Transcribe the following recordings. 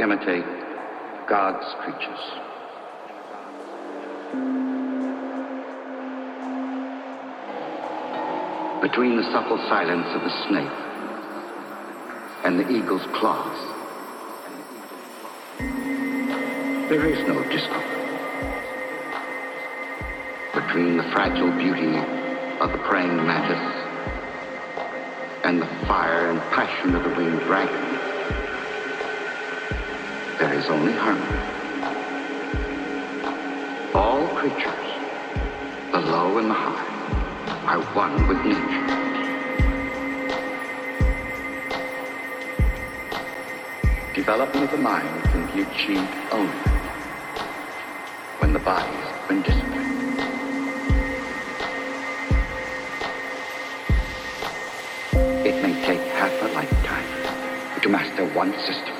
Imitate God's creatures. Between the supple silence of the snake and the eagle's claws, there is no discord. Between the fragile beauty of the praying mantis and the fire and passion of the winged dragon, there is only harmony. All creatures, the low and the high, are one with nature. Development of the mind can be achieved only when the body's been disciplined. It may take half a lifetime to master one system.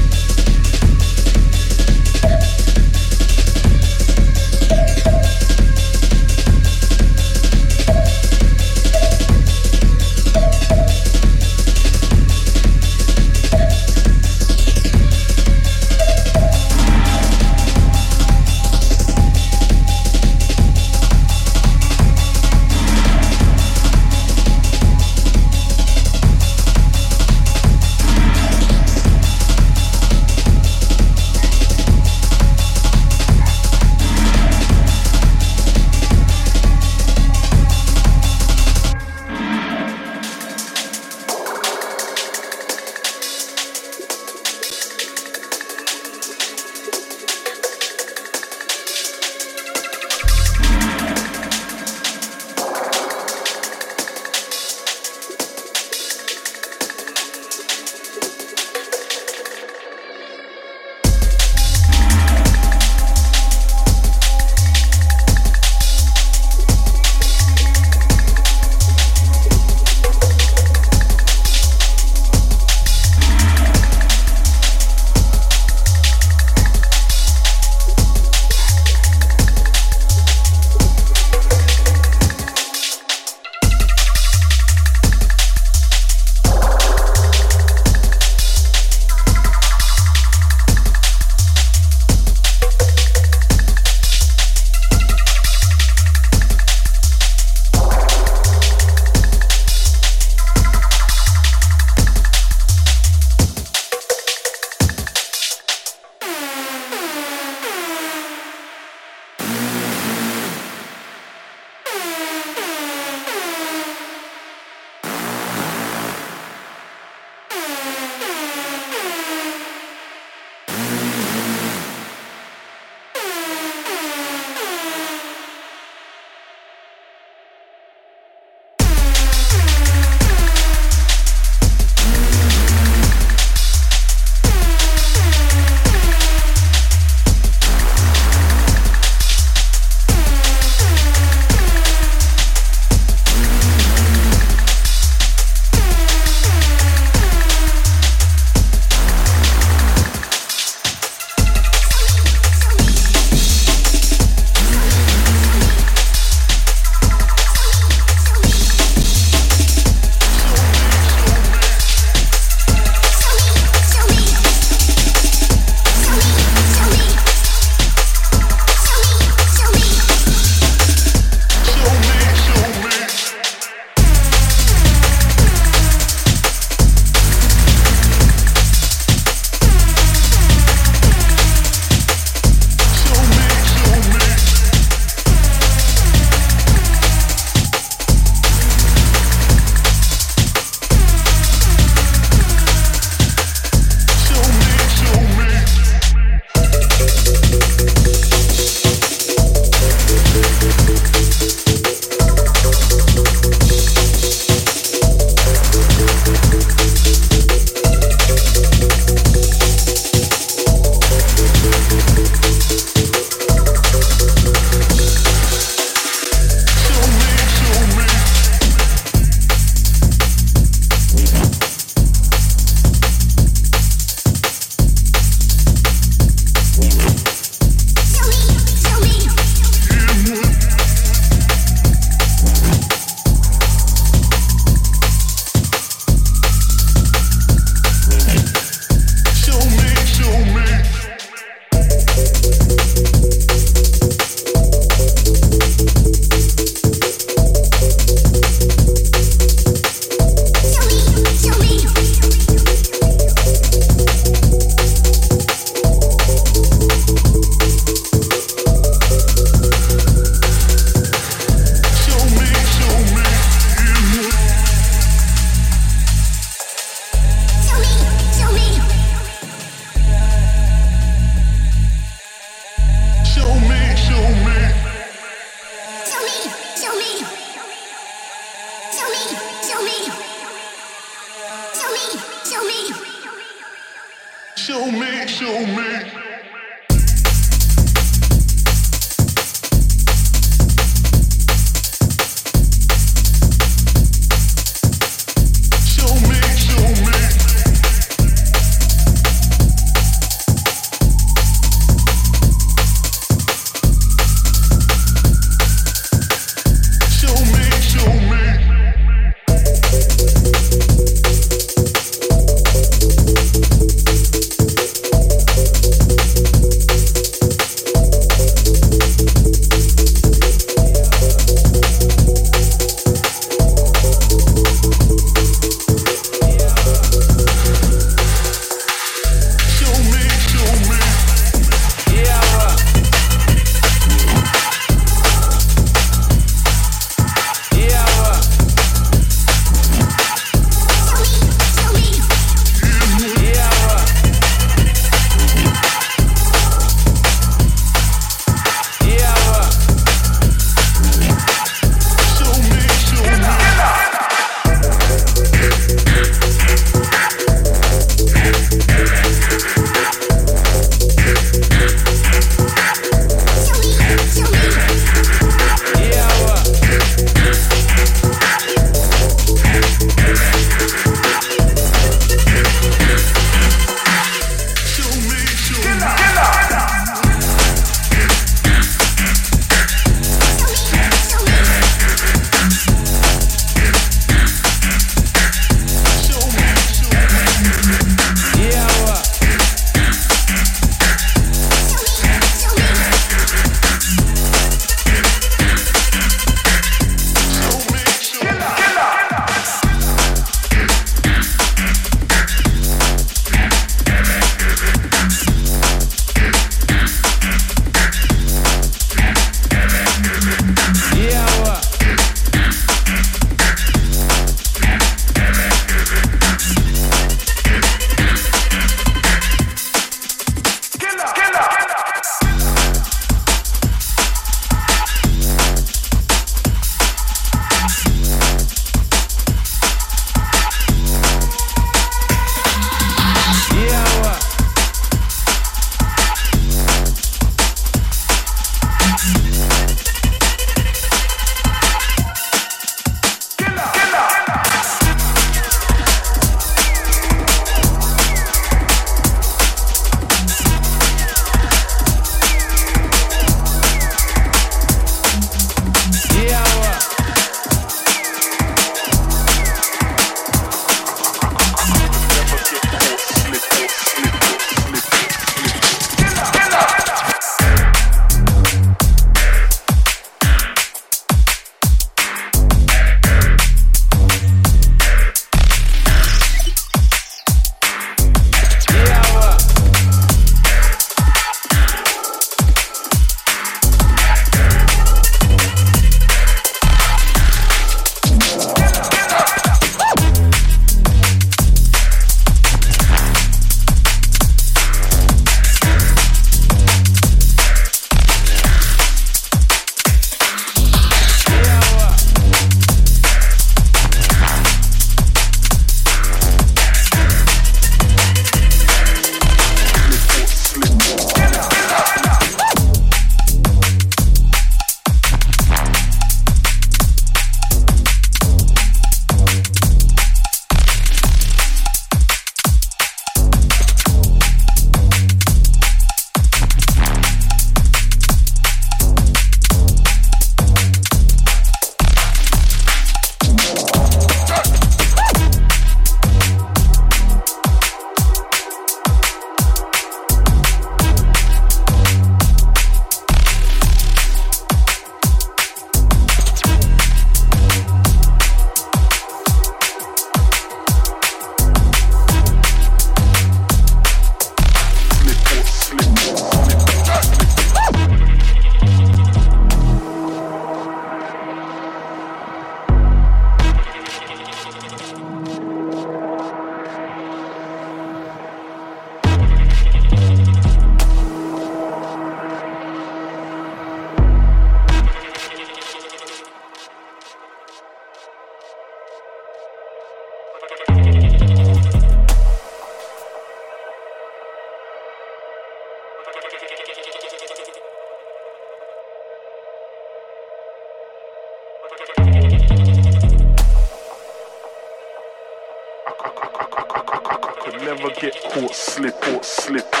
Slip or slip